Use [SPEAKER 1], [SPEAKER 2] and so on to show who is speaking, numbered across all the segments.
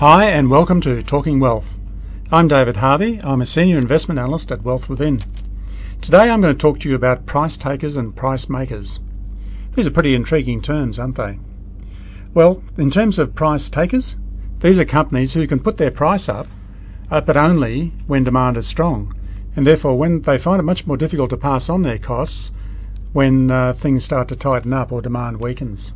[SPEAKER 1] Hi, and welcome to Talking Wealth. I'm David Harvey. I'm a senior investment analyst at Wealth Within. Today I'm going to talk to you about price takers and price makers. These are pretty intriguing terms, aren't they? Well, in terms of price takers, these are companies who can put their price up, uh, but only when demand is strong, and therefore when they find it much more difficult to pass on their costs when uh, things start to tighten up or demand weakens.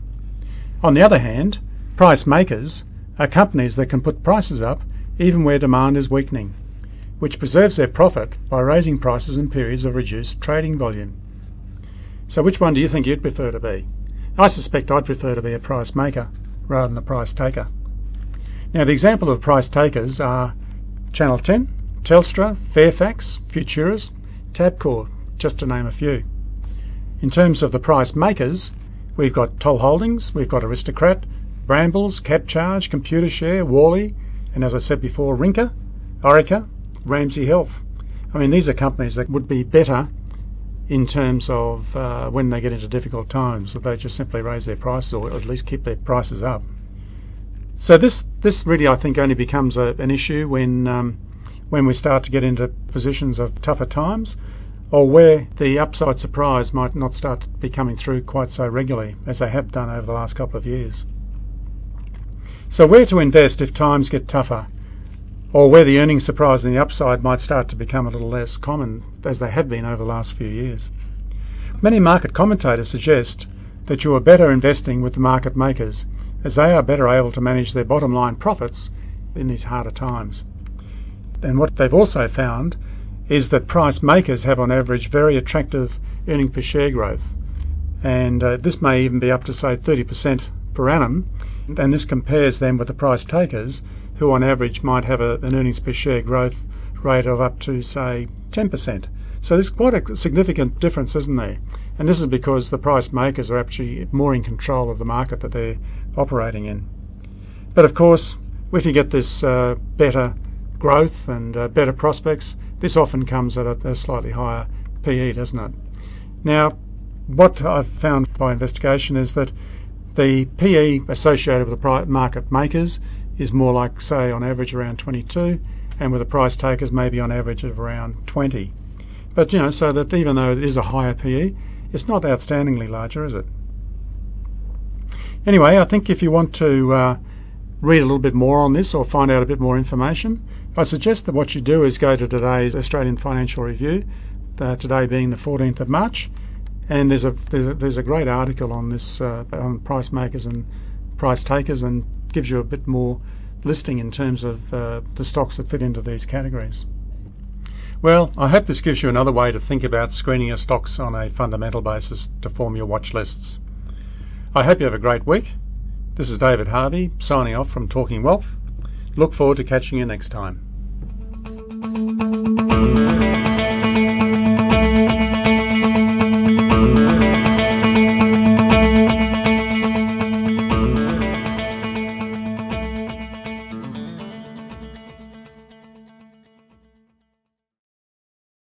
[SPEAKER 1] On the other hand, price makers are companies that can put prices up even where demand is weakening, which preserves their profit by raising prices in periods of reduced trading volume. So, which one do you think you'd prefer to be? I suspect I'd prefer to be a price maker rather than a price taker. Now, the example of price takers are Channel 10, Telstra, Fairfax, Futuris, Tabcorp, just to name a few. In terms of the price makers, we've got Toll Holdings, we've got Aristocrat, Brambles, Cabcharge, Computershare, Worley, and as I said before, Rinker, Orica, Ramsay Health. I mean, these are companies that would be better in terms of uh, when they get into difficult times, if they just simply raise their prices or at least keep their prices up. So this this really, I think, only becomes a, an issue when um, when we start to get into positions of tougher times, or where the upside surprise might not start to be coming through quite so regularly as they have done over the last couple of years. So, where to invest if times get tougher, or where the earnings surprise and the upside might start to become a little less common as they have been over the last few years. Many market commentators suggest that you are better investing with the market makers, as they are better able to manage their bottom line profits in these harder times. And what they've also found is that price makers have on average very attractive earning per share growth. And uh, this may even be up to, say, 30% per annum, and this compares them with the price takers, who on average might have a, an earnings per share growth rate of up to, say, 10%. So there's quite a significant difference, isn't there? And this is because the price makers are actually more in control of the market that they're operating in. But of course, if you get this uh, better growth and uh, better prospects, this often comes at a, a slightly higher PE, doesn't it? Now, what I've found by investigation is that the PE associated with the market makers is more like, say, on average around 22, and with the price takers maybe on average of around 20. But, you know, so that even though it is a higher PE, it's not outstandingly larger, is it? Anyway, I think if you want to uh, read a little bit more on this or find out a bit more information, I suggest that what you do is go to today's Australian Financial Review, uh, today being the 14th of March, and there's a there's a, there's a great article on this uh, on price makers and price takers, and gives you a bit more listing in terms of uh, the stocks that fit into these categories. Well, I hope this gives you another way to think about screening your stocks on a fundamental basis to form your watch lists. I hope you have a great week. This is David Harvey signing off from Talking Wealth. Look forward to catching you next time.